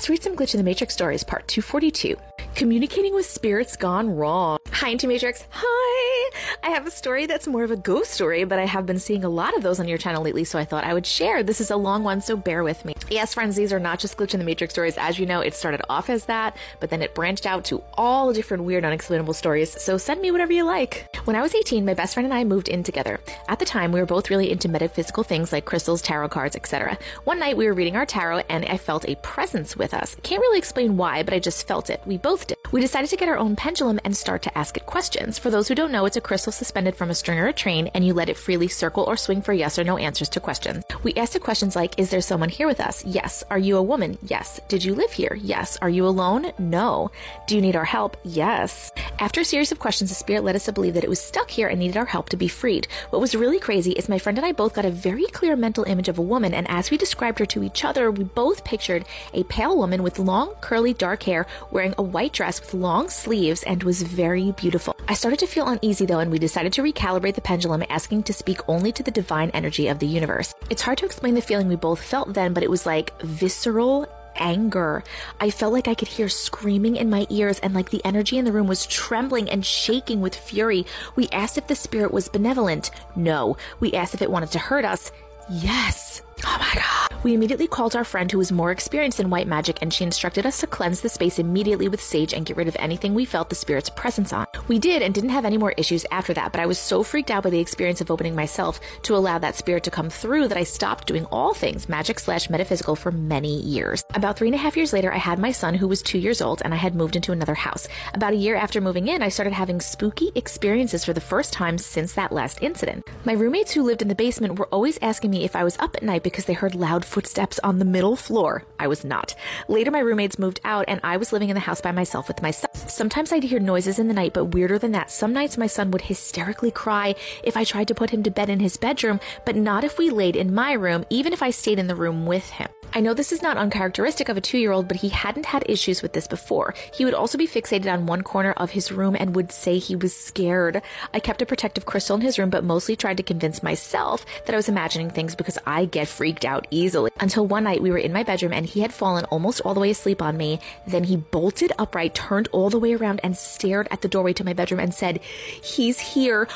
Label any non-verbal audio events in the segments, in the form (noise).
Let's read some Glitch in the Matrix stories, part 242. Communicating with spirits gone wrong. Hi, Auntie Matrix. Hi! I have a story that's more of a ghost story, but I have been seeing a lot of those on your channel lately, so I thought I would share. This is a long one, so bear with me. Yes, friends, these are not just Glitch in the Matrix stories. As you know, it started off as that, but then it branched out to all different weird, unexplainable stories, so send me whatever you like. When I was 18, my best friend and I moved in together. At the time, we were both really into metaphysical things like crystals, tarot cards, etc. One night, we were reading our tarot, and I felt a presence with us. Can't really explain why, but I just felt it. We both We decided to get our own pendulum and start to ask it questions. For those who don't know, it's a crystal suspended from a string or a train, and you let it freely circle or swing for yes or no answers to questions. We asked it questions like Is there someone here with us? Yes. Are you a woman? Yes. Did you live here? Yes. Are you alone? No. Do you need our help? Yes. After a series of questions, the spirit led us to believe that it was stuck here and needed our help to be freed. What was really crazy is my friend and I both got a very clear mental image of a woman, and as we described her to each other, we both pictured a pale woman with long, curly, dark hair wearing a white dress with long sleeves and was very beautiful. I started to feel uneasy though, and we decided to recalibrate the pendulum, asking to speak only to the divine energy of the universe. It's hard to explain the feeling we both felt then, but it was like visceral anger. I felt like I could hear screaming in my ears and like the energy in the room was trembling and shaking with fury. We asked if the spirit was benevolent. No. We asked if it wanted to hurt us. Yes. Oh my god. We immediately called our friend who was more experienced in white magic and she instructed us to cleanse the space immediately with sage and get rid of anything we felt the spirit's presence on. We did and didn't have any more issues after that, but I was so freaked out by the experience of opening myself to allow that spirit to come through that I stopped doing all things magic slash metaphysical for many years. About three and a half years later, I had my son who was two years old and I had moved into another house. About a year after moving in, I started having spooky experiences for the first time since that last incident. My roommates who lived in the basement were always asking me if I was up at night because they heard loud footsteps on the middle floor. I was not. Later, my roommates moved out and I was living in the house by myself with my son. Sometimes I'd hear noises in the night, but weirder than that, some nights my son would hysterically cry if I tried to put him to bed in his bedroom, but not if we laid in my room, even if I stayed in the room with him. I know this is not uncharacteristic of a two year old, but he hadn't had issues with this before. He would also be fixated on one corner of his room and would say he was scared. I kept a protective crystal in his room, but mostly tried to convince myself that I was imagining things because I get freaked out easily. Until one night we were in my bedroom and he had fallen almost all the way asleep on me. Then he bolted upright, turned all the way around, and stared at the doorway to my bedroom and said, He's here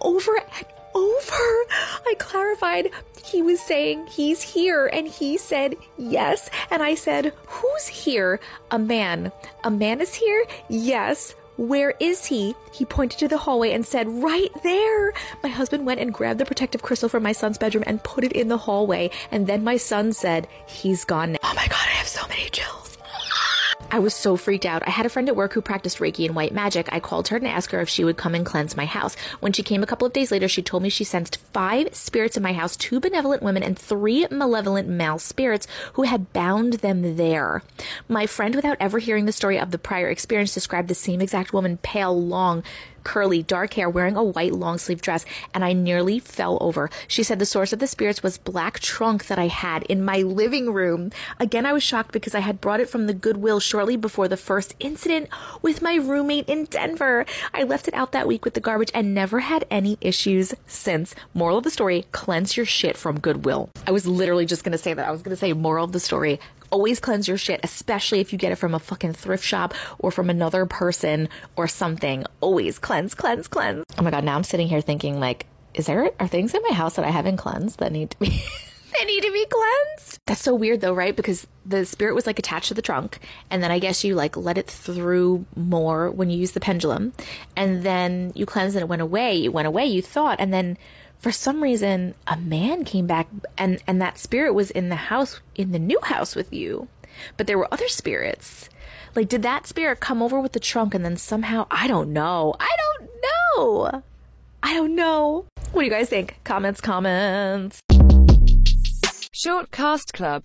over and over. I clarified he was saying he's here and he said yes. And I said, Who's here? A man. A man is here? Yes. Where is he? He pointed to the hallway and said, Right there. My husband went and grabbed the protective crystal from my son's bedroom and put it in the hallway. And then my son said, He's gone now. Oh my God, I have so many chills. I was so freaked out. I had a friend at work who practiced Reiki and white magic. I called her and asked her if she would come and cleanse my house. When she came a couple of days later, she told me she sensed five spirits in my house, two benevolent women and three malevolent male spirits who had bound them there. My friend, without ever hearing the story of the prior experience, described the same exact woman, pale, long, curly, dark hair, wearing a white long sleeve dress, and I nearly fell over. She said the source of the spirits was black trunk that I had in my living room. Again, I was shocked because I had brought it from the Goodwill shortly before the first incident with my roommate in Denver. I left it out that week with the garbage and never had any issues since. Moral of the story, cleanse your shit from Goodwill. I was literally just gonna say that. I was gonna say moral of the story, always cleanse your shit, especially if you get it from a fucking thrift shop or from another person or something. Always cleanse, cleanse, cleanse. Oh my god, now I'm sitting here thinking like, is there are things in my house that I haven't cleansed that need to be (laughs) that need to be cleansed? That's so weird though, right? Because the spirit was like attached to the trunk, and then I guess you like let it through more when you use the pendulum, and then you cleansed and it went away. It went away, you thought, and then for some reason a man came back and and that spirit was in the house in the new house with you. But there were other spirits. Like did that spirit come over with the trunk and then somehow i don't know. I don't know. I don't know. What do you guys think? Comments comments. Short Cast Club